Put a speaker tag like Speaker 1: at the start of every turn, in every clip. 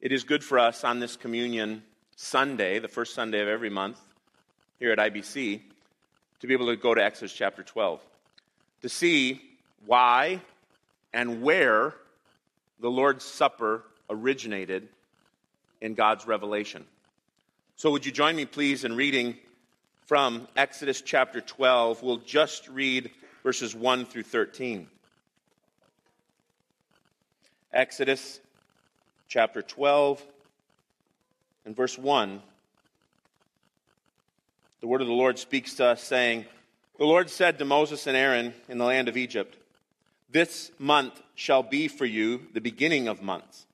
Speaker 1: It is good for us on this communion Sunday, the first Sunday of every month here at IBC, to be able to go to Exodus chapter 12 to see why and where the Lord's Supper originated in God's revelation. So, would you join me, please, in reading from Exodus chapter 12? We'll just read verses 1 through 13. Exodus chapter 12 and verse 1. The word of the Lord speaks to us, saying, The Lord said to Moses and Aaron in the land of Egypt, This month shall be for you the beginning of months.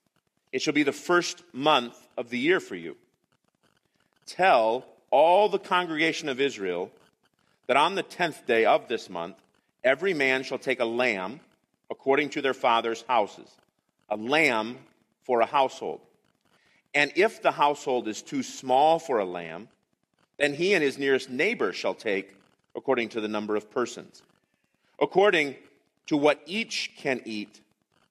Speaker 1: It shall be the first month of the year for you. Tell all the congregation of Israel that on the tenth day of this month, every man shall take a lamb according to their father's houses, a lamb for a household. And if the household is too small for a lamb, then he and his nearest neighbor shall take according to the number of persons. According to what each can eat,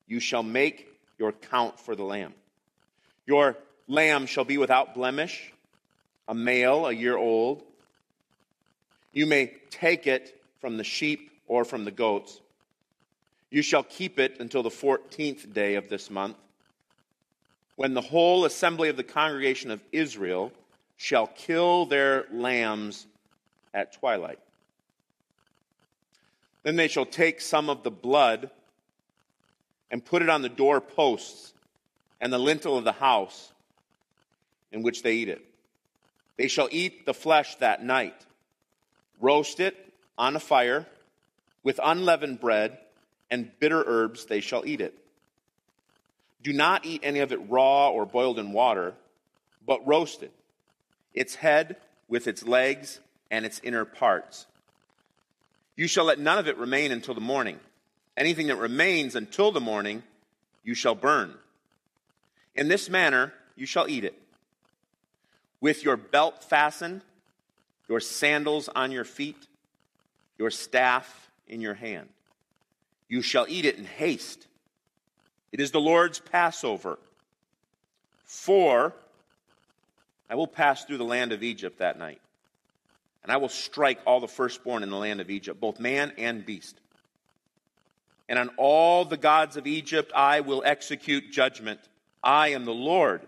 Speaker 1: you shall make your count for the lamb. Your lamb shall be without blemish, a male, a year old. You may take it from the sheep or from the goats. You shall keep it until the 14th day of this month when the whole assembly of the congregation of Israel shall kill their lambs at twilight. Then they shall take some of the blood and put it on the doorposts and the lintel of the house in which they eat it. They shall eat the flesh that night, roast it on a fire with unleavened bread and bitter herbs, they shall eat it. Do not eat any of it raw or boiled in water, but roasted, its head with its legs and its inner parts. You shall let none of it remain until the morning. Anything that remains until the morning, you shall burn. In this manner, you shall eat it. With your belt fastened, your sandals on your feet, your staff in your hand. You shall eat it in haste it is the Lord's Passover. For I will pass through the land of Egypt that night, and I will strike all the firstborn in the land of Egypt, both man and beast. And on all the gods of Egypt I will execute judgment. I am the Lord.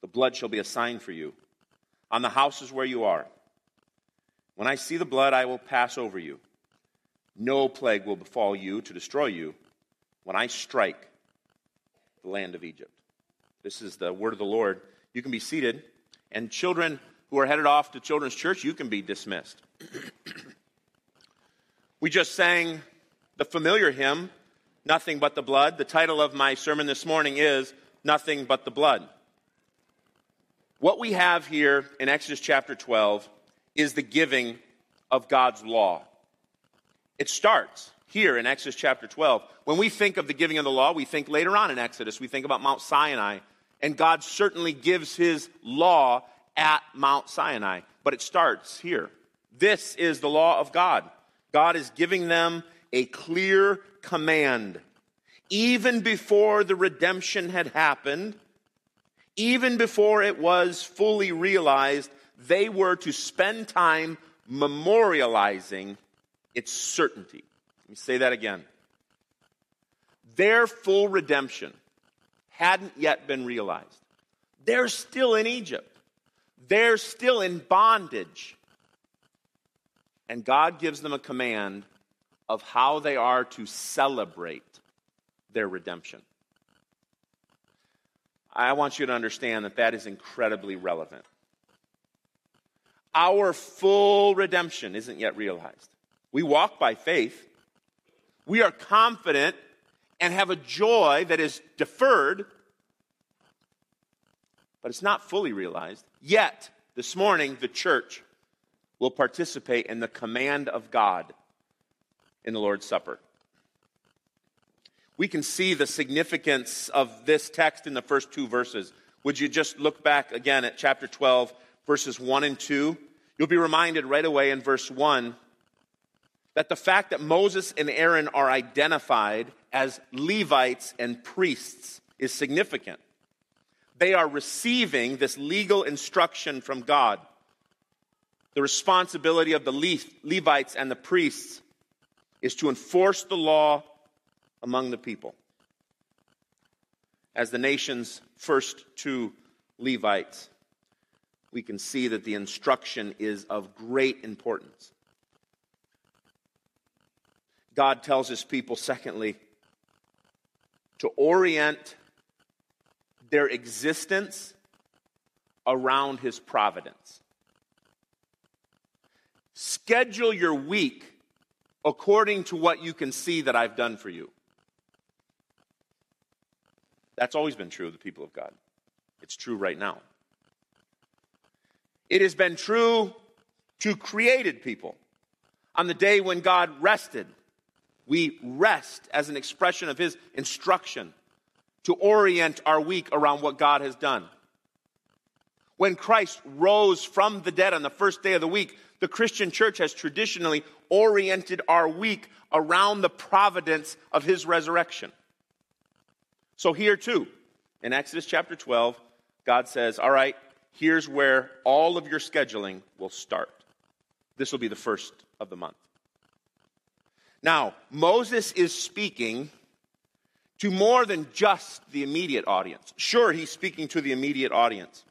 Speaker 1: The blood shall be a sign for you on the houses where you are. When I see the blood, I will pass over you. No plague will befall you to destroy you when I strike the land of Egypt. This is the word of the Lord. You can be seated, and children who are headed off to children's church, you can be dismissed. we just sang the familiar hymn, Nothing But the Blood. The title of my sermon this morning is Nothing But the Blood. What we have here in Exodus chapter 12 is the giving of God's law. It starts here in Exodus chapter 12. When we think of the giving of the law, we think later on in Exodus, we think about Mount Sinai, and God certainly gives his law at Mount Sinai, but it starts here. This is the law of God. God is giving them a clear command. Even before the redemption had happened, even before it was fully realized, they were to spend time memorializing its certainty. Let me say that again. Their full redemption hadn't yet been realized. They're still in Egypt, they're still in bondage. And God gives them a command of how they are to celebrate their redemption. I want you to understand that that is incredibly relevant. Our full redemption isn't yet realized. We walk by faith, we are confident and have a joy that is deferred, but it's not fully realized. Yet, this morning, the church will participate in the command of God in the Lord's Supper. We can see the significance of this text in the first two verses. Would you just look back again at chapter 12, verses 1 and 2? You'll be reminded right away in verse 1 that the fact that Moses and Aaron are identified as Levites and priests is significant. they are receiving this legal instruction from God. The responsibility of the Levites and the priests is to enforce the law among the people. As the nation's first two Levites, we can see that the instruction is of great importance. God tells his people, secondly, to orient their existence around his providence. Schedule your week according to what you can see that I've done for you. That's always been true of the people of God. It's true right now. It has been true to created people. On the day when God rested, we rest as an expression of His instruction to orient our week around what God has done. When Christ rose from the dead on the first day of the week, the Christian church has traditionally oriented our week around the providence of his resurrection. So, here too, in Exodus chapter 12, God says, All right, here's where all of your scheduling will start. This will be the first of the month. Now, Moses is speaking to more than just the immediate audience. Sure, he's speaking to the immediate audience.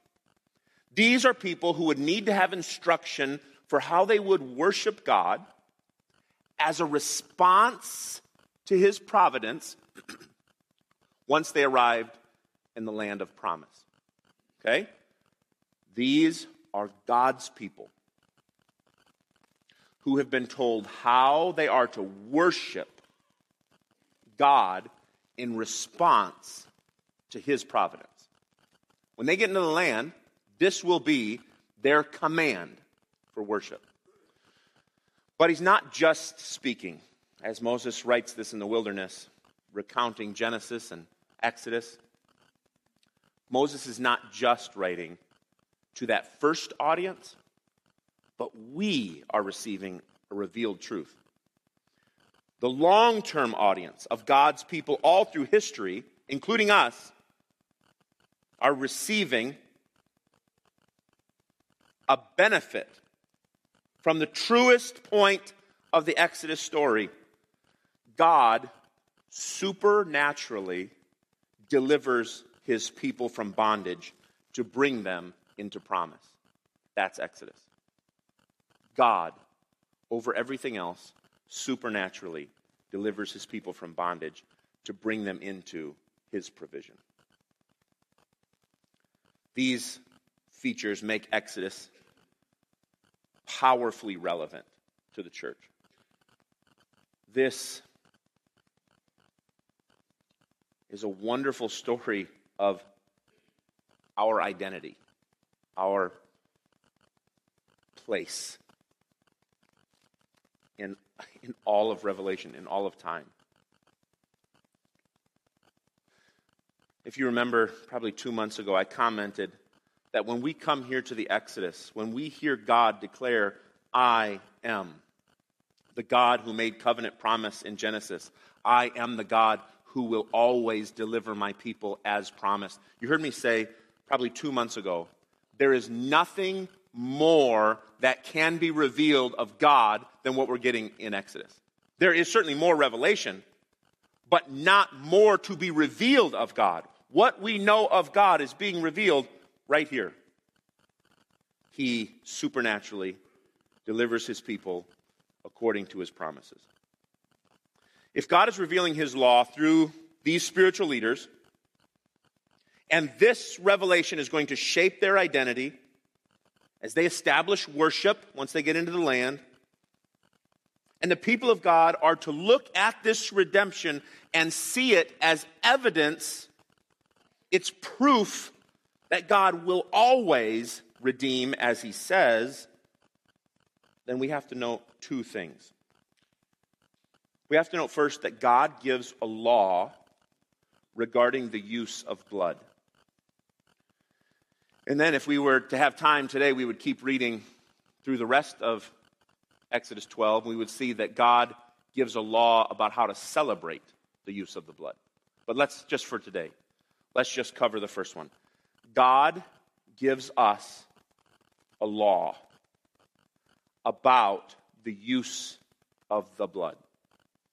Speaker 1: These are people who would need to have instruction for how they would worship God as a response to his providence once they arrived in the land of promise. Okay? These are God's people who have been told how they are to worship God in response to his providence. When they get into the land, this will be their command for worship. But he's not just speaking, as Moses writes this in the wilderness, recounting Genesis and Exodus. Moses is not just writing to that first audience, but we are receiving a revealed truth. The long term audience of God's people all through history, including us, are receiving a benefit from the truest point of the Exodus story. God supernaturally delivers his people from bondage to bring them into promise. That's Exodus. God, over everything else, supernaturally delivers his people from bondage to bring them into his provision. These features make Exodus powerfully relevant to the church. This is a wonderful story of our identity, our place in, all of Revelation, in all of time. If you remember, probably two months ago, I commented that when we come here to the Exodus, when we hear God declare, I am the God who made covenant promise in Genesis, I am the God who will always deliver my people as promised. You heard me say probably two months ago, there is nothing more that can be revealed of God than what we're getting in Exodus. There is certainly more revelation, but not more to be revealed of God. What we know of God is being revealed right here. He supernaturally delivers his people according to his promises. If God is revealing his law through these spiritual leaders, and this revelation is going to shape their identity as they establish worship once they get into the land. And the people of God are to look at this redemption and see it as evidence, it's proof that God will always redeem as he says. Then we have to know two things. We have to note first that God gives a law regarding the use of blood. And then, if we were to have time today, we would keep reading through the rest of Exodus 12. We would see that God gives a law about how to celebrate the use of the blood. But let's just for today, let's just cover the first one. God gives us a law about the use of the blood.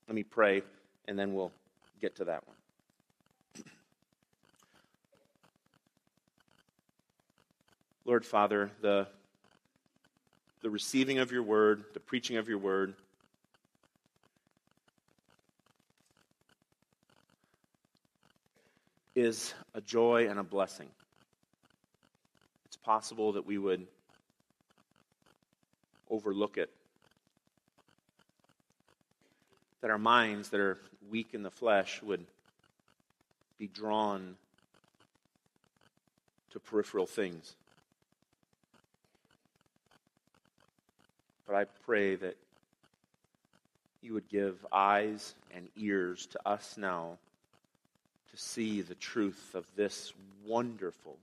Speaker 1: Let me pray, and then we'll get to that one. Lord Father, the, the receiving of your word, the preaching of your word, is a joy and a blessing. It's possible that we would overlook it. That our minds that are weak in the flesh would be drawn to peripheral things. But I pray that you would give eyes and ears to us now to see the truth of this wonderful,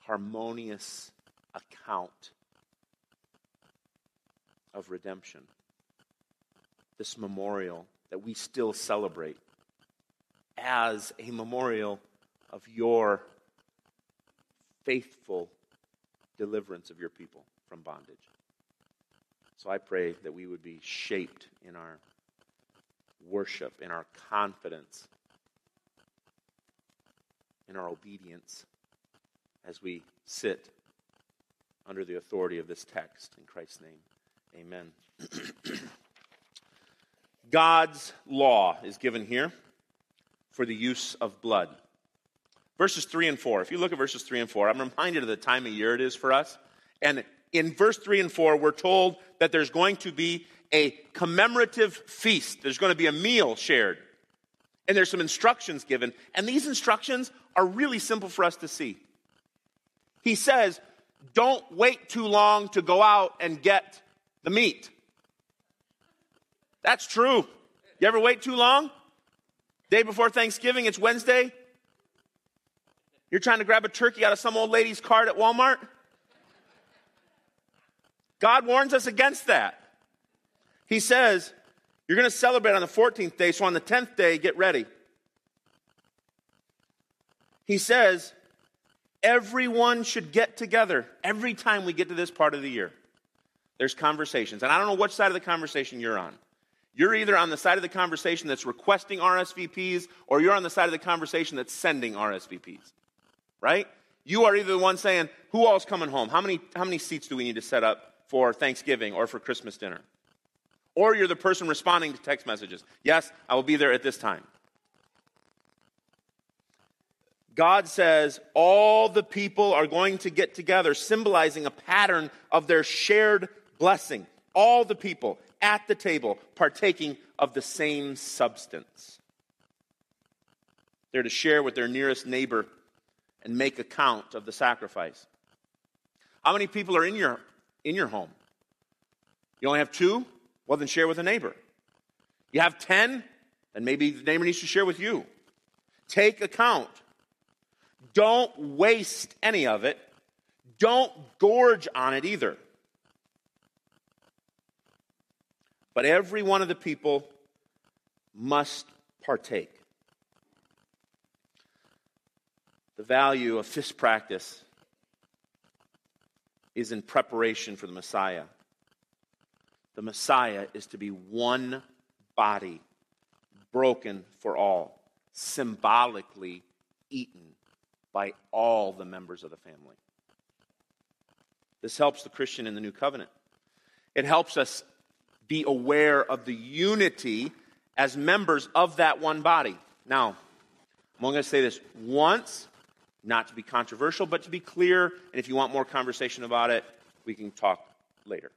Speaker 1: harmonious account of redemption. This memorial that we still celebrate as a memorial of your faithful deliverance of your people from bondage. So I pray that we would be shaped in our worship, in our confidence, in our obedience as we sit under the authority of this text. In Christ's name, amen. God's law is given here for the use of blood. Verses 3 and 4. If you look at verses 3 and 4, I'm reminded of the time of year it is for us. And in verse 3 and 4, we're told that there's going to be a commemorative feast. There's going to be a meal shared. And there's some instructions given. And these instructions are really simple for us to see. He says, don't wait too long to go out and get the meat. That's true. You ever wait too long? Day before Thanksgiving, it's Wednesday. You're trying to grab a turkey out of some old lady's cart at Walmart? God warns us against that. He says, You're going to celebrate on the 14th day, so on the 10th day, get ready. He says, Everyone should get together every time we get to this part of the year. There's conversations. And I don't know which side of the conversation you're on. You're either on the side of the conversation that's requesting RSVPs, or you're on the side of the conversation that's sending RSVPs. Right? You are either the one saying, Who all's coming home? How many, how many seats do we need to set up for Thanksgiving or for Christmas dinner. Or you're the person responding to text messages. Yes, I will be there at this time. God says all the people are going to get together, symbolizing a pattern of their shared blessing. All the people at the table partaking of the same substance. They're to share with their nearest neighbor and make account of the sacrifice. How many people are in your in your home. You only have two? Well, then share with a neighbor. You have 10? Then maybe the neighbor needs to share with you. Take account. Don't waste any of it. Don't gorge on it either. But every one of the people must partake. The value of this practice is in preparation for the Messiah. The Messiah is to be one body, broken for all, symbolically eaten by all the members of the family. This helps the Christian in the new covenant. It helps us be aware of the unity as members of that one body. Now, I'm going to say this once not to be controversial, but to be clear. And if you want more conversation about it, we can talk later.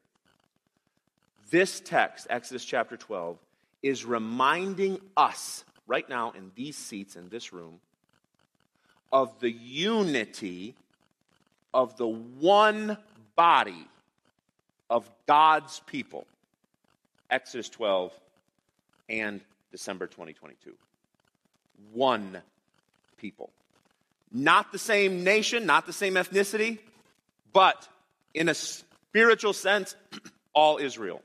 Speaker 1: This text, Exodus chapter 12, is reminding us right now in these seats in this room of the unity of the one body of God's people. Exodus 12 and December 2022. One people. Not the same nation, not the same ethnicity, but in a spiritual sense, all Israel.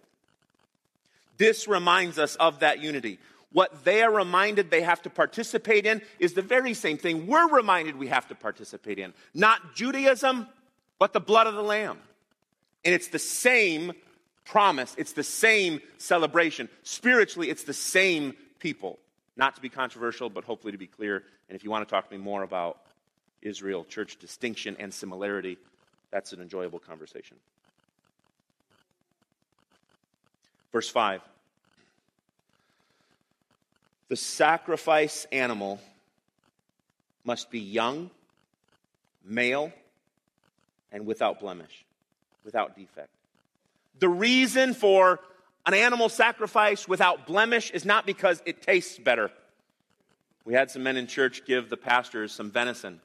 Speaker 1: This reminds us of that unity. What they are reminded they have to participate in is the very same thing we're reminded we have to participate in. Not Judaism, but the blood of the Lamb. And it's the same promise, it's the same celebration. Spiritually, it's the same people. Not to be controversial, but hopefully to be clear. And if you want to talk to me more about Israel church distinction and similarity, that's an enjoyable conversation. Verse 5 The sacrifice animal must be young, male, and without blemish, without defect. The reason for an animal sacrifice without blemish is not because it tastes better. We had some men in church give the pastors some venison.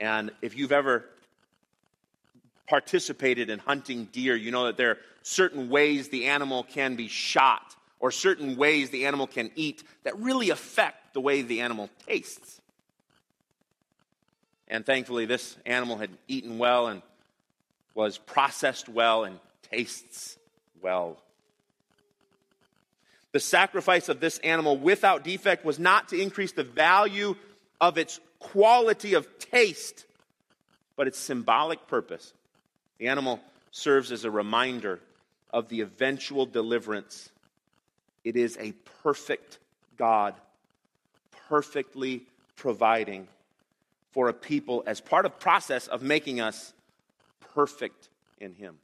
Speaker 1: And if you've ever participated in hunting deer, you know that there are certain ways the animal can be shot or certain ways the animal can eat that really affect the way the animal tastes. And thankfully, this animal had eaten well and was processed well and tastes well. The sacrifice of this animal without defect was not to increase the value of its quality of taste, but its symbolic purpose. The animal serves as a reminder of the eventual deliverance. It is a perfect God, perfectly providing for a people as part of process of making us perfect in him.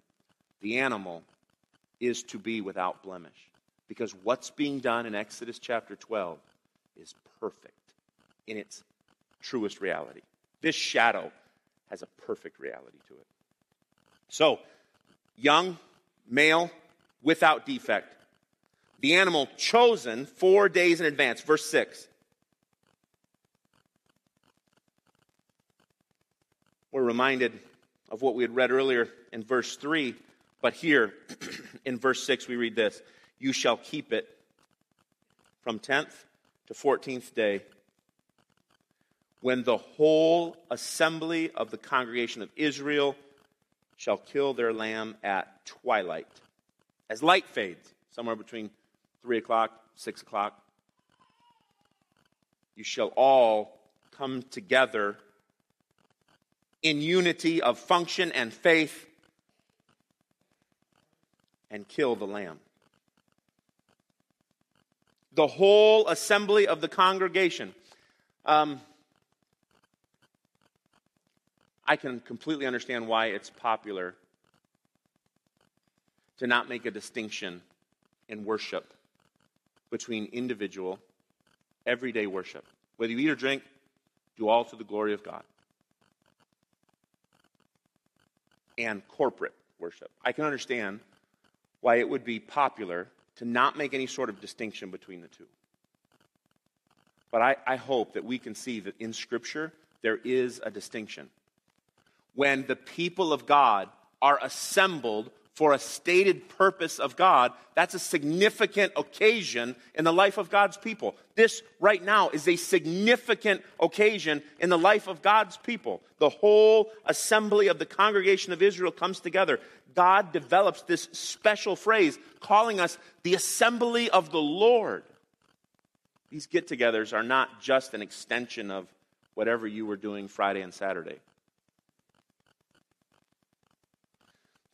Speaker 1: The animal is to be without blemish because what's being done in Exodus chapter 12 is perfect in its truest reality. This shadow has a perfect reality to it. So, young, male, without defect. The animal chosen four days in advance. Verse 6. We're reminded of what we had read earlier in verse 3, but here in verse 6 we read this You shall keep it from 10th to 14th day when the whole assembly of the congregation of Israel shall kill their lamb at twilight. As light fades, somewhere between 3 o'clock, 6 o'clock, you shall all come together in unity of function and faith and kill the lamb. The whole assembly of the congregation. Um, I can completely understand why it's popular to not make a distinction in worship between individual, everyday worship. Whether you eat or drink, do all to the glory of God. And corporate worship. I can understand why it would be popular to not make any sort of distinction between the two. But I, I hope that we can see that in Scripture there is a distinction when the people of God are assembled for a stated purpose of God, that's a significant occasion in the life of God's people. This right now is a significant occasion in the life of God's people. The whole assembly of the congregation of Israel comes together. God develops this special phrase calling us the assembly of the Lord. These get togethers are not just an extension of whatever you were doing Friday and Saturday.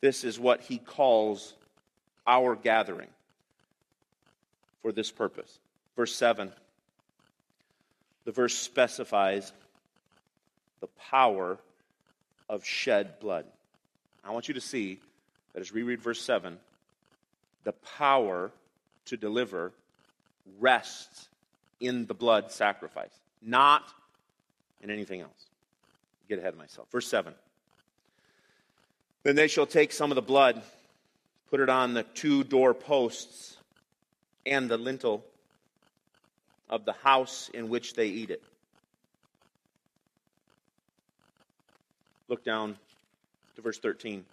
Speaker 1: This is what he calls our gathering for this purpose. Verse 7, the verse specifies the power of shed blood. I want you to see that as we read verse 7, the power to deliver rests in the blood sacrifice, not in anything else. Get ahead of myself. Verse 7. Then they shall take some of the blood, put it on the two door posts and the lintel of the house in which they eat it. Look down to verse 13.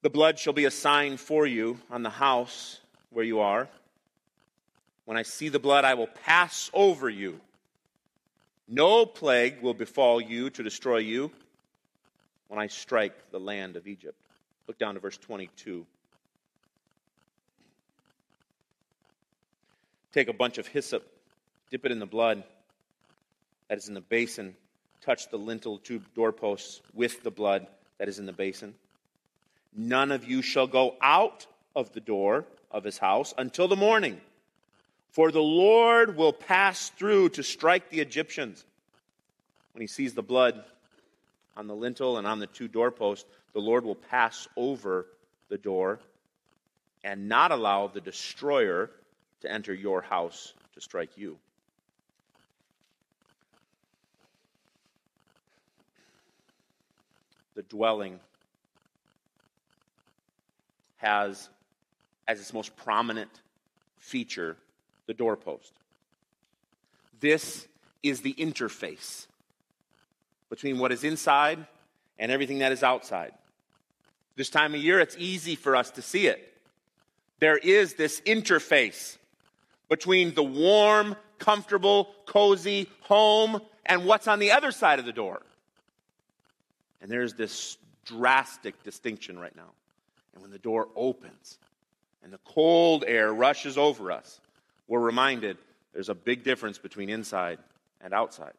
Speaker 1: The blood shall be a sign for you on the house where you are. When I see the blood, I will pass over you. No plague will befall you to destroy you when I strike the land of Egypt. Look down to verse 22. Take a bunch of hyssop, dip it in the blood that is in the basin, touch the lintel two doorposts with the blood that is in the basin. None of you shall go out of the door of his house until the morning, for the Lord will pass through to strike the Egyptians. When he sees the blood on the lintel and on the two doorposts, the Lord will pass over the door and not allow the destroyer to enter your house to strike you. The dwelling has as its most prominent feature the doorpost. This is the interface between what is inside and everything that is outside. This time of year, it's easy for us to see it. There is this interface between the warm, comfortable, cozy home and what's on the other side of the door. And there's this drastic distinction right now. And when the door opens and the cold air rushes over us, we're reminded there's a big difference between inside and outside.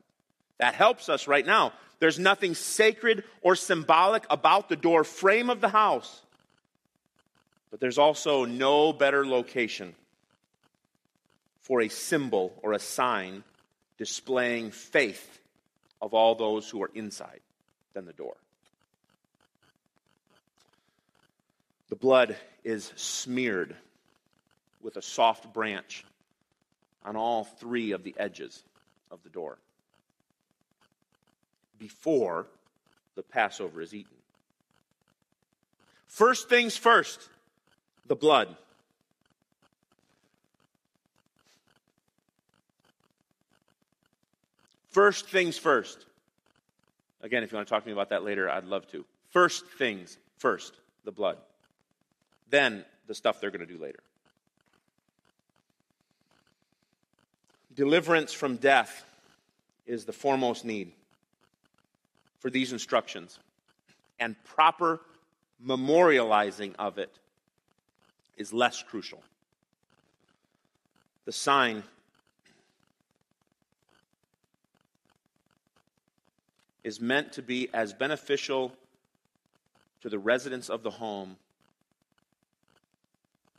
Speaker 1: That helps us right now. There's nothing sacred or symbolic about the door frame of the house. But there's also no better location for a symbol or a sign displaying faith of all those who are inside than the door. The blood is smeared with a soft branch on all three of the edges of the door before the Passover is eaten. First things first, the blood. First things first. Again, if you want to talk to me about that later, I'd love to. First things first, the blood. Then the stuff they're going to do later. Deliverance from death is the foremost need for these instructions, and proper memorializing of it is less crucial. The sign is meant to be as beneficial to the residents of the home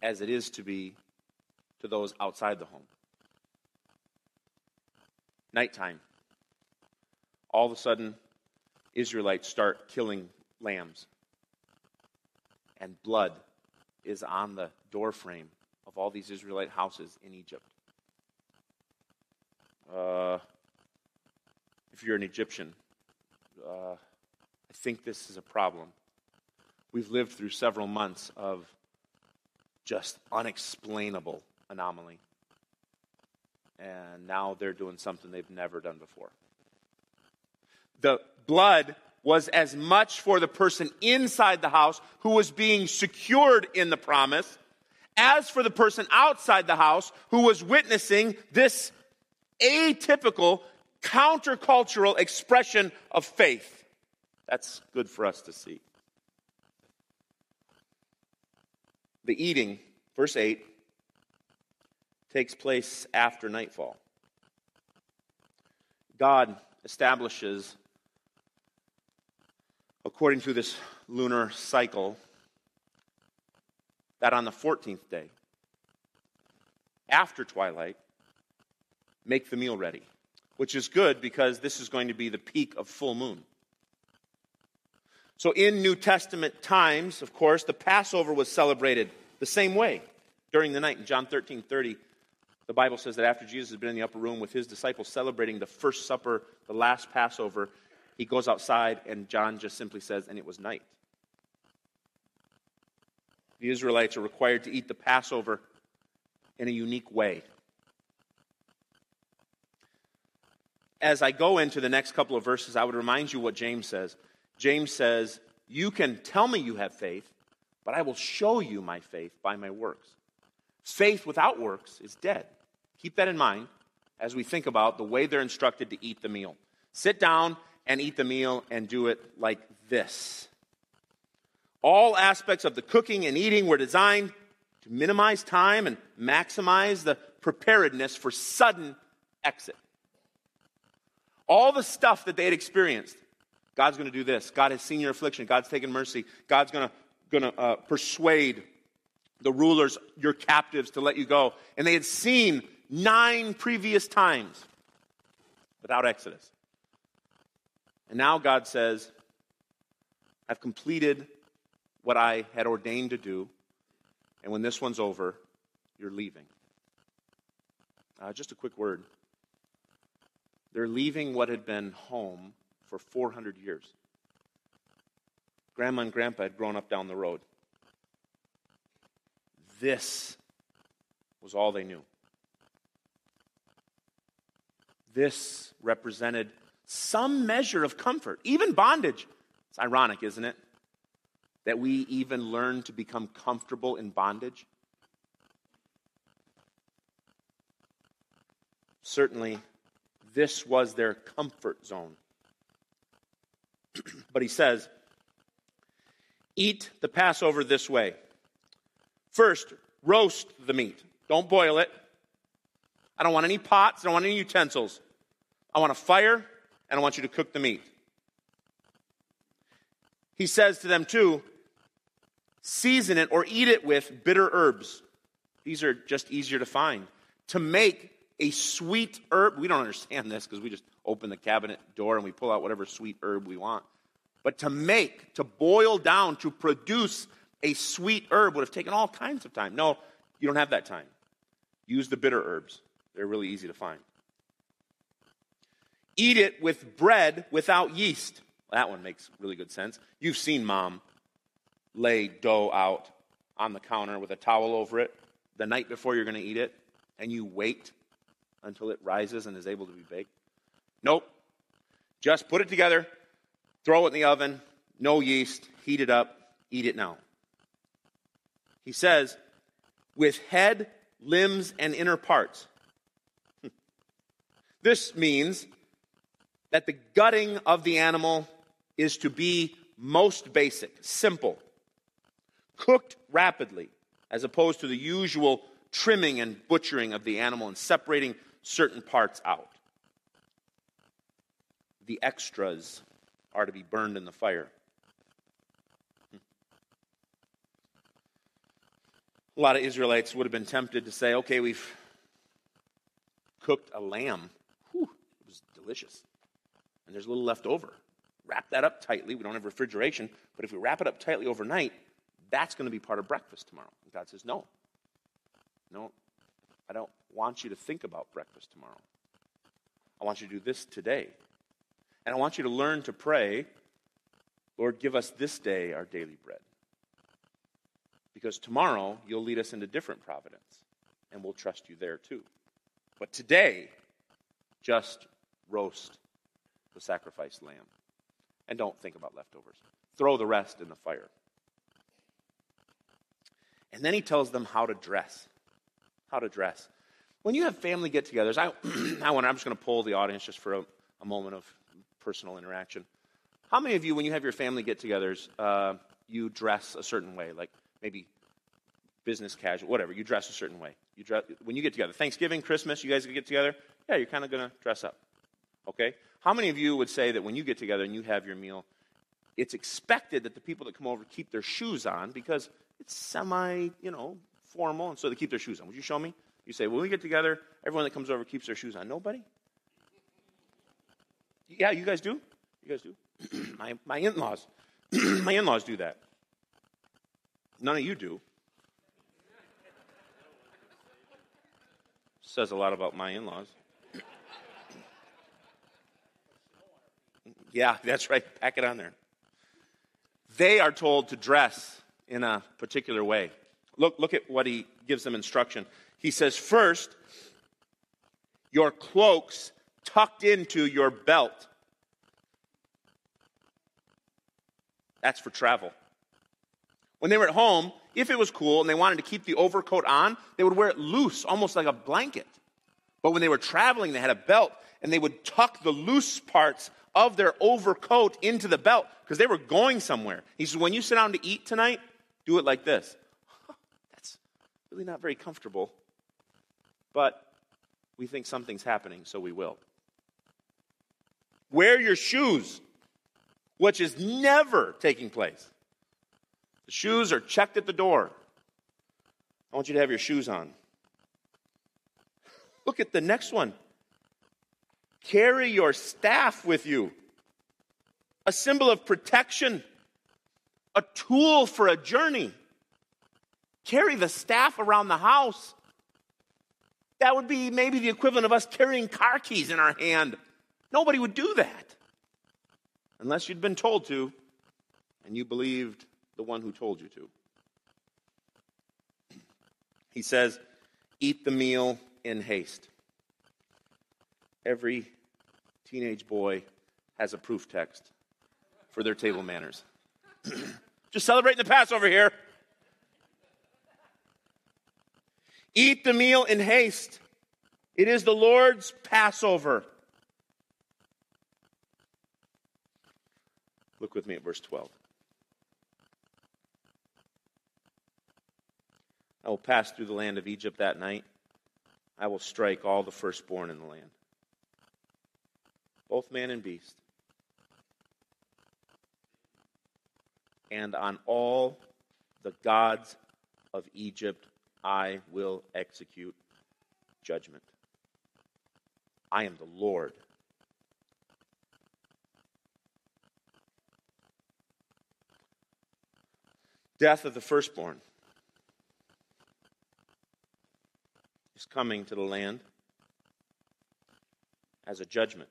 Speaker 1: as it is to be to those outside the home. Nighttime. All of a sudden, Israelites start killing lambs. And blood is on the doorframe of all these Israelite houses in Egypt. Uh, if you're an Egyptian, uh, I think this is a problem. We've lived through several months of just unexplainable anomaly. And now they're doing something they've never done before the blood was as much for the person inside the house who was being secured in the promise as for the person outside the house who was witnessing this atypical countercultural expression of faith. That's good for us to see. The eating, verse 8, takes place after nightfall. God establishes according to this lunar cycle, that on the 14th day, after twilight, make the meal ready, which is good because this is going to be the peak of full moon. So, in New Testament times, of course, the Passover was celebrated the same way during the night. In John 13 30, the Bible says that after Jesus had been in the upper room with his disciples celebrating the first supper, the last Passover, he goes outside, and John just simply says, and it was night. The Israelites are required to eat the Passover in a unique way. As I go into the next couple of verses, I would remind you what James says. James says, You can tell me you have faith, but I will show you my faith by my works. Faith without works is dead. Keep that in mind as we think about the way they're instructed to eat the meal. Sit down and eat the meal and do it like this. All aspects of the cooking and eating were designed to minimize time and maximize the preparedness for sudden exit. All the stuff that they had experienced, God's going to do this. God has seen your affliction. God's taken mercy. God's going to, uh, persuade the rulers, your captives, to let you go. And they had seen nine previous times without Exodus. And now God says, I've completed what I had ordained to do. And when this one's over, you're leaving. Uh, just a quick word. They're leaving what had been home for 400 years. Grandma and grandpa had grown up down the road. This was all they knew. This represented some measure of comfort, even bondage. It's ironic, isn't it? That we even learn to become comfortable in bondage. Certainly, this was their comfort zone. but he says, Eat the Passover this way. First, roast the meat. Don't boil it. I don't want any pots. I don't want any utensils. I want a fire, and I want you to cook the meat. He says to them, too, season it or eat it with bitter herbs. These are just easier to find. To make a sweet herb, we don't understand this because we just open the cabinet door and we pull out whatever sweet herb we want. But to make, to boil down, to produce a sweet herb would have taken all kinds of time. No, you don't have that time. Use the bitter herbs, they're really easy to find. Eat it with bread without yeast. That one makes really good sense. You've seen mom lay dough out on the counter with a towel over it the night before you're going to eat it, and you wait until it rises and is able to be baked. Nope. Just put it together, throw it in the oven, no yeast, heat it up, eat it now. He says, with head, limbs, and inner parts. this means that the gutting of the animal is to be most basic, simple, cooked rapidly, as opposed to the usual trimming and butchering of the animal and separating certain parts out. The extras are to be burned in the fire. Hmm. A lot of Israelites would have been tempted to say, okay, we've cooked a lamb. Whew, it was delicious. And there's a little left over. Wrap that up tightly. We don't have refrigeration, but if we wrap it up tightly overnight, that's going to be part of breakfast tomorrow. And God says, no. No, I don't want you to think about breakfast tomorrow. I want you to do this today. And I want you to learn to pray, Lord, give us this day our daily bread. Because tomorrow you'll lead us into different providence, and we'll trust you there too. But today, just roast the sacrificed lamb. And don't think about leftovers. Throw the rest in the fire. And then he tells them how to dress. How to dress. When you have family get togethers, I, I wonder, I'm just going to pull the audience just for a, a, moment of personal interaction. How many of you, when you have your family get togethers, uh, you dress a certain way? Like maybe business casual, whatever. You dress a certain way. You dress, when you get together, Thanksgiving, Christmas, you guys get together. Yeah, you're kind of going to dress up. Okay. How many of you would say that when you get together and you have your meal, it's expected that the people that come over keep their shoes on because it's semi, you know, formal, and so they keep their shoes on. Would you show me? You say, when we get together, everyone that comes over keeps their shoes on. Nobody? Yeah, you guys do. You guys do. my my in-laws, my in-laws do that. None of you do. Says a lot about my in laws. Yeah, that's right. Pack it on there. They are told to dress in a particular way. Look, look at what he gives them instruction. He says, First, your cloaks tucked into your belt. That's for travel. When they were at home, if it was cool and they wanted to keep the overcoat on, they would wear it loose, almost like a blanket. But when they were traveling, they had a belt and they would tuck the loose parts of their overcoat into the belt because they were going somewhere. He says, When you sit down to eat tonight, do it like this. That's really not very comfortable. but we think something's happening, so we will. Wear your shoes, which is never taking place. The shoes are checked at the door. I want you to have your shoes on. Look at the next one. Carry your staff with you, a symbol of protection, a tool for a journey. Carry the staff around the house. That would be maybe the equivalent of us carrying car keys in our hand. Nobody would do that unless you'd been told to and you believed the one who told you to. He says, Eat the meal in haste. Every teenage boy has a proof text for their table manners. Just celebrating the Passover here. Eat the meal in haste. It is the Lord's Passover. Look with me at verse 12. I will pass through the land of Egypt that night. I will strike all the firstborn in the land, both man and beast. And on all the gods of Egypt I will execute judgment. I am the Lord. Death of the firstborn is coming to the land as a judgment.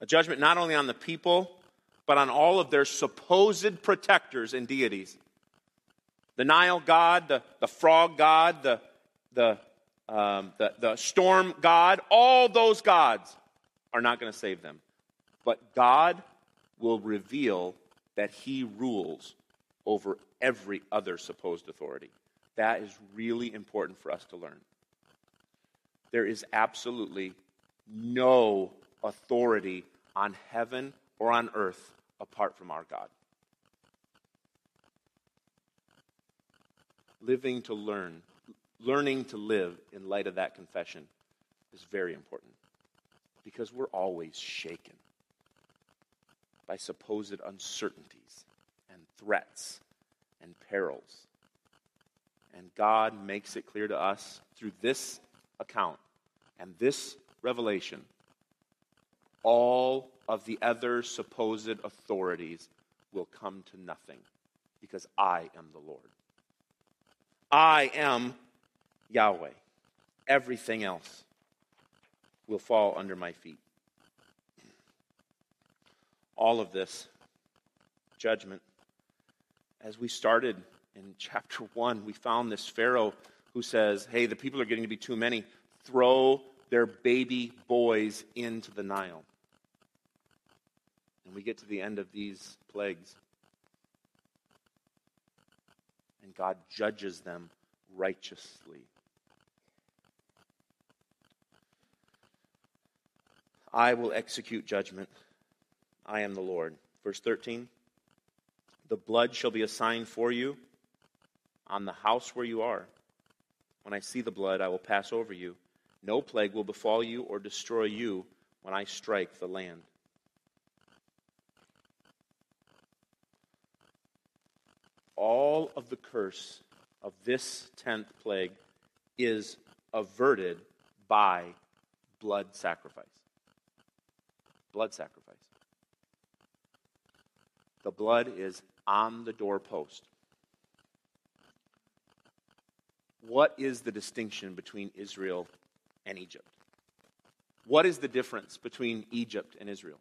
Speaker 1: A judgment not only on the people, but on all of their supposed protectors and deities the Nile god, the, the frog god, the, the, um, the, the storm god, all those gods are not going to save them. But God will reveal that he rules over every other supposed authority. That is really important for us to learn. There is absolutely no authority on heaven or on earth apart from our God. living to learn, learning to live in light of that confession is very important because we're always shaken by supposed uncertainties and threats and perils. And God makes it clear to us through this account and this revelation all of the other supposed authorities will come to nothing because I am the Lord. I am Yahweh. Everything else will fall under my feet. All of this judgment. As we started in chapter 1, we found this Pharaoh who says, Hey, the people are getting to be too many. Throw their baby boys into the Nile. And we get to the end of these plagues and God judges them righteously. I will execute judgment. I am the Lord. Verse 13 The blood shall be a sign for you on the house where you are. When I see the blood, I will pass over you. No plague will befall you or destroy you when I strike the land. all of the curse of this 10th plague is averted by blood sacrifice. Blood sacrifice. The blood is on the doorpost. What is the distinction between Israel and Egypt? What is the difference between Egypt and Israel?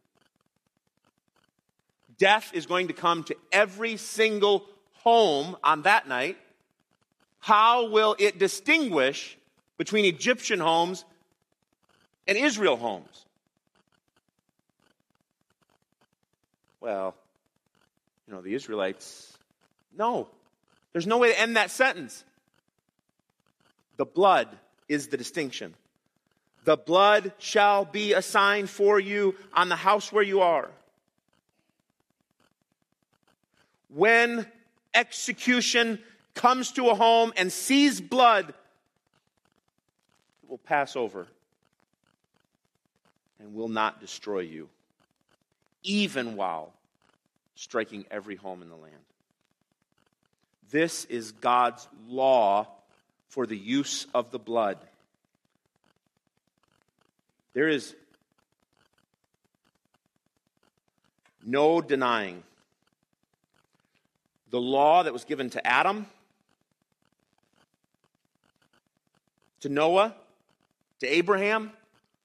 Speaker 1: Death is going to come to every single home on that night, how will it distinguish between Egyptian homes and Israel homes? Well, you know, the Israelites, no. There's no way to end that sentence. The blood is the distinction. The blood shall be a sign for you on the house where you are. When execution comes to a home and sees blood, it will pass over and will not destroy you, even while striking every home in the land. This is God's law for the use of the blood. There is no denying the law that was given to Adam, to Noah, to Abraham,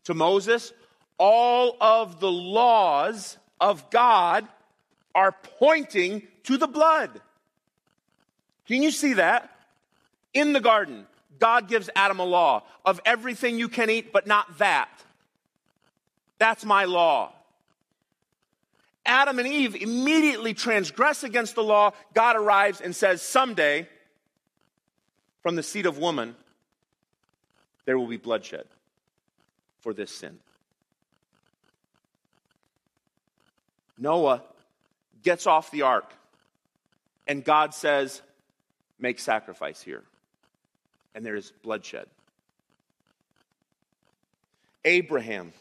Speaker 1: to Moses, all of the laws of God are pointing to the blood. Can you see that? In the garden, God gives Adam a law of everything you can eat, but not that. That's my law. Adam and Eve immediately transgress against the law. God arrives and says, Someday, from the seed of woman, there will be bloodshed for this sin. Noah gets off the ark, and God says, Make sacrifice here. And there is bloodshed. Abraham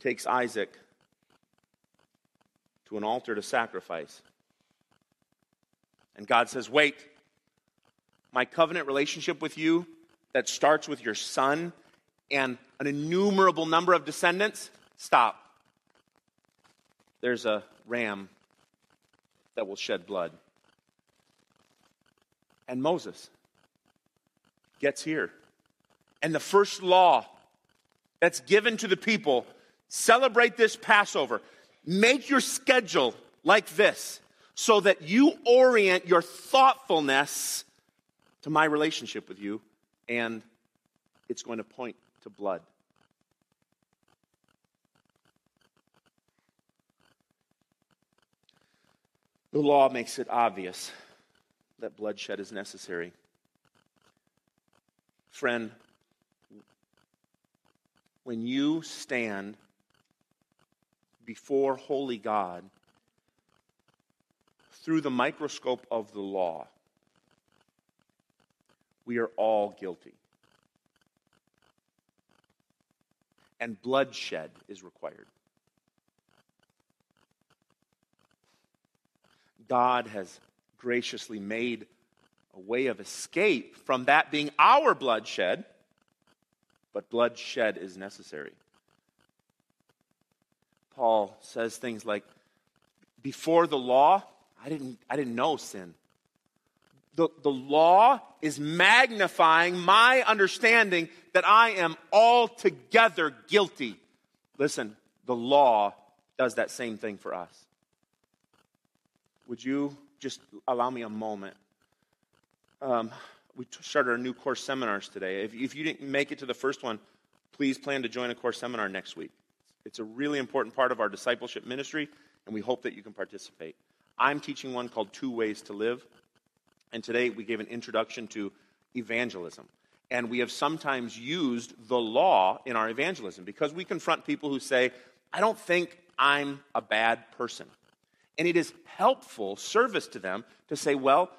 Speaker 1: takes Isaac to an altar to sacrifice. And God says, Wait, my covenant relationship with you that starts with your son and an innumerable number of descendants, stop. There's a ram that will shed blood. And Moses gets here. And the first law that's given to the people celebrate this Passover. Make your schedule like this so that you orient your thoughtfulness to my relationship with you, and it's going to point to blood. The law makes it obvious that bloodshed is necessary. Friend, when you stand before holy God through the microscope of the law, we are all guilty. And bloodshed is required. God has graciously made a way of escape from that being our bloodshed, but bloodshed is necessary. Paul says things like, Before the law, I didn't, I didn't know sin. The, the law is magnifying my understanding that I am altogether guilty. Listen, the law does that same thing for us. Would you just allow me a moment? Um, we started our new course seminars today. If, if you didn't make it to the first one, please plan to join a course seminar next week. It's a really important part of our discipleship ministry, and we hope that you can participate. I'm teaching one called Two Ways to Live, and today we gave an introduction to evangelism. And we have sometimes used the law in our evangelism because we confront people who say, I don't think I'm a bad person. And it is helpful service to them to say, well,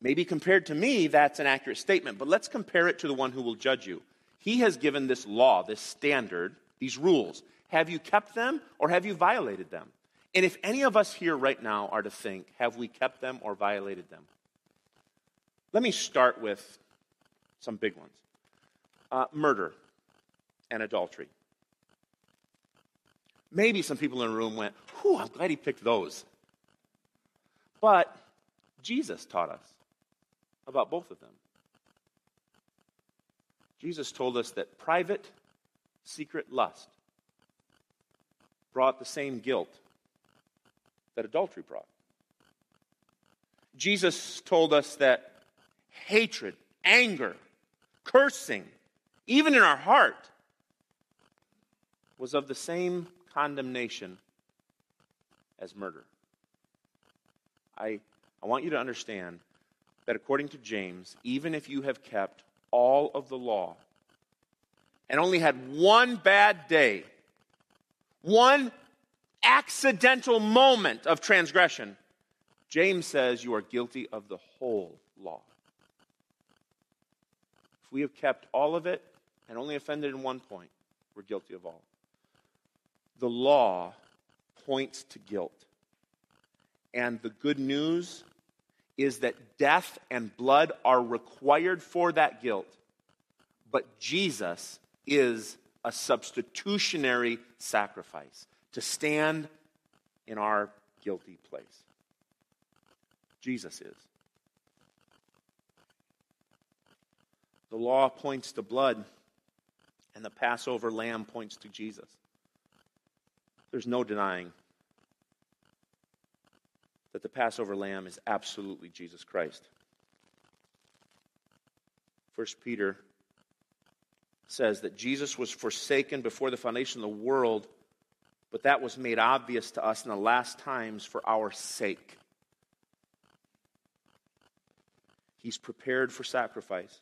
Speaker 1: maybe compared to me, that's an accurate statement, but let's compare it to the one who will judge you. He has given this law, this standard, these rules. Have you kept them or have you violated them? And if any of us here right now are to think, have we kept them or violated them? Let me start with some big ones uh, murder and adultery. Maybe some people in the room went, Whew, I'm glad he picked those. But Jesus taught us about both of them. Jesus told us that private secret lust brought the same guilt that adultery brought. Jesus told us that hatred, anger, cursing, even in our heart, was of the same condemnation as murder. I, I want you to understand that according to James, even if you have kept all of the law and only had one bad day, one accidental moment of transgression, James says you are guilty of the whole law. If we have kept all of it and only offended in one point, we're guilty of all. The law points to guilt. And the good news is that death and blood are required for that guilt. But Jesus is a substitutionary sacrifice to stand in our guilty place. Jesus is. The law points to blood, and the Passover lamb points to Jesus. There's no denying that the Passover lamb is absolutely Jesus Christ. First Peter says that Jesus was forsaken before the foundation of the world, but that was made obvious to us in the last times for our sake. He's prepared for sacrifice.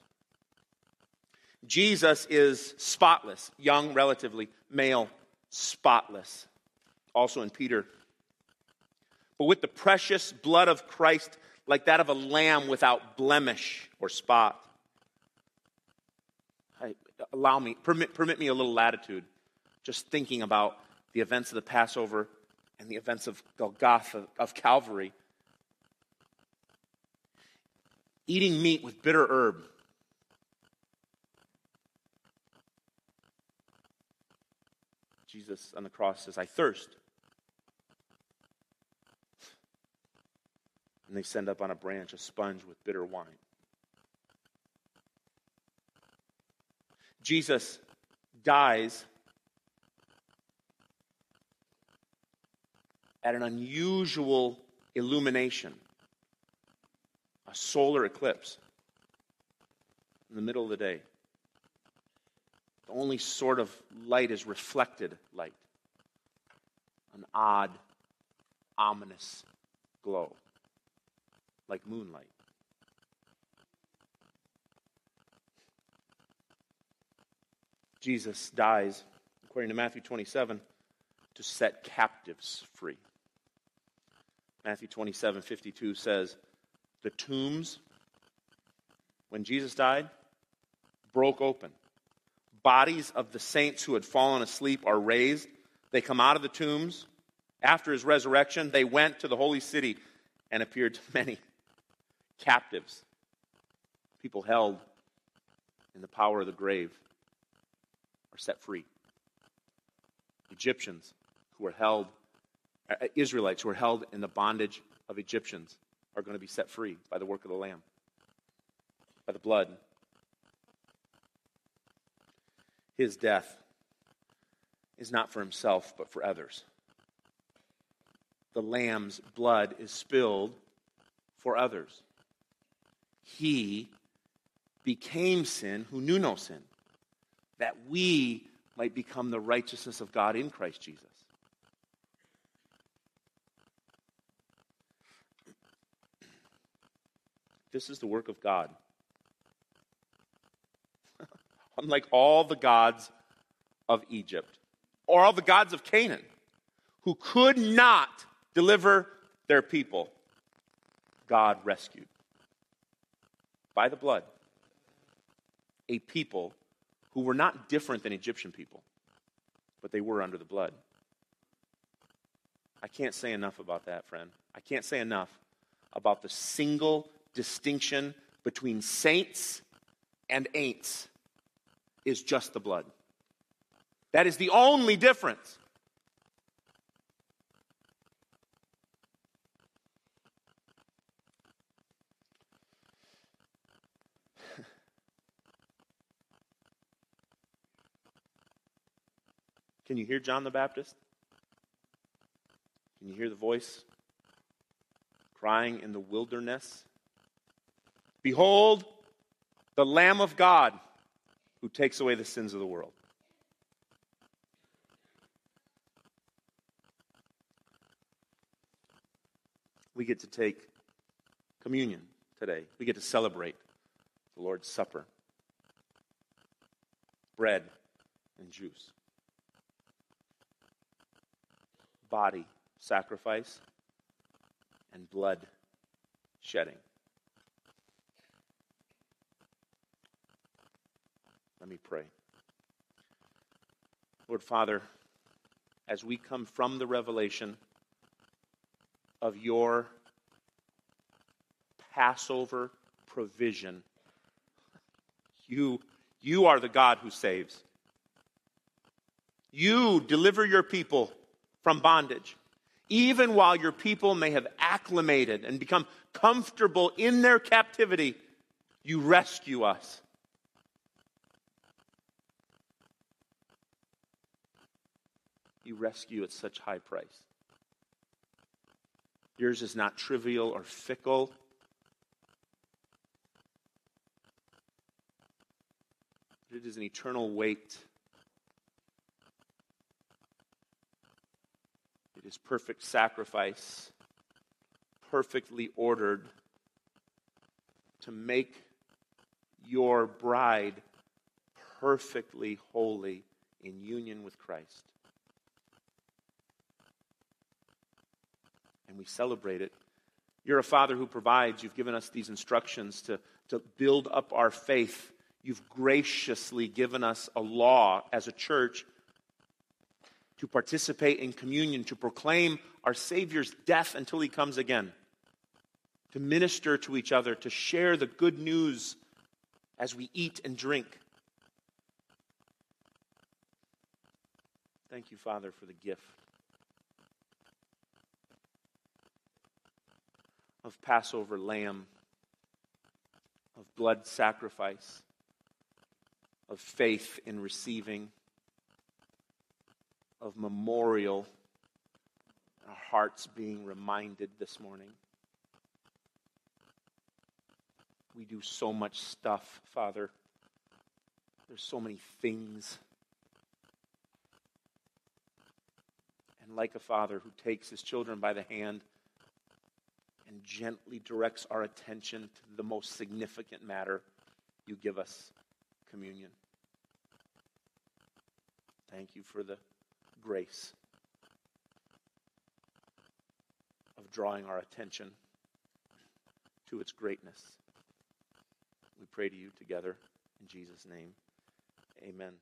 Speaker 1: Jesus is spotless, young relatively, male, spotless. Also in Peter. But with the precious blood of Christ, like that of a lamb without blemish or spot. I, allow me, permit, permit me a little latitude, just thinking about the events of the Passover and the events of Golgotha, of Calvary. Eating meat with bitter herb Jesus on the cross says, I thirst. And they send up on a branch a sponge with bitter wine. Jesus dies at an unusual illumination, a solar eclipse in the middle of the day. The only sort of light is reflected light, an odd, ominous glow, like moonlight. Jesus dies, according to Matthew 27, to set captives free. Matthew 27 52 says, The tombs, when Jesus died, broke open bodies of the saints who had fallen asleep are raised. They come out of the tombs. After his resurrection, they went to the holy city and appeared to many captives, people held in the power of the grave, are set free. Egyptians who were held, uh, Israelites who were held in the bondage of Egyptians are going to be set free by the work of the Lamb, by the blood his death is not for himself, but for others. The lamb's blood is spilled for others. He became sin who knew no sin, that we might become the righteousness of God in Christ Jesus. This is the work of God unlike all the gods of Egypt or all the gods of Canaan who could not deliver their people. God rescued by the blood a people who were not different than Egyptian people, but they were under the blood. I can't say enough about that, friend. I can't say enough about the single distinction between saints and ain'ts is just the blood. That is the only difference. Can you hear John the Baptist? Can you hear the voice crying in the wilderness? Behold, the Lamb of God who takes away the sins of the world. We get to take communion today. We get to celebrate the Lord's Supper bread and juice, body sacrifice, and blood shedding. Let me pray. Lord Father, as we come from the revelation of your Passover provision, you, you are the God who saves. You deliver your people from bondage, even while your people may have acclimated and become comfortable in their captivity. You rescue us. You rescue at such high price. Yours is not trivial or fickle. It is an eternal weight. It is perfect sacrifice, perfectly ordered to make your bride perfectly holy in union with Christ. And we celebrate it. You're a father who provides. You've given us these instructions to, to build up our faith You've graciously given us a law as a church to participate in communion, to proclaim our Savior's death until he comes again, to minister to each other, to share the good news as we eat and drink. Thank you, Father, for the gift of Passover lamb, of blood sacrifice of faith in receiving, of memorial, our hearts being reminded this morning. We do so much stuff, Father. There's so many things. And like a father who takes his children by the hand and gently directs our attention to the most significant matter, you give us communion. Thank you for the grace of drawing our attention to its greatness. We pray to you together in Jesus' name. Amen.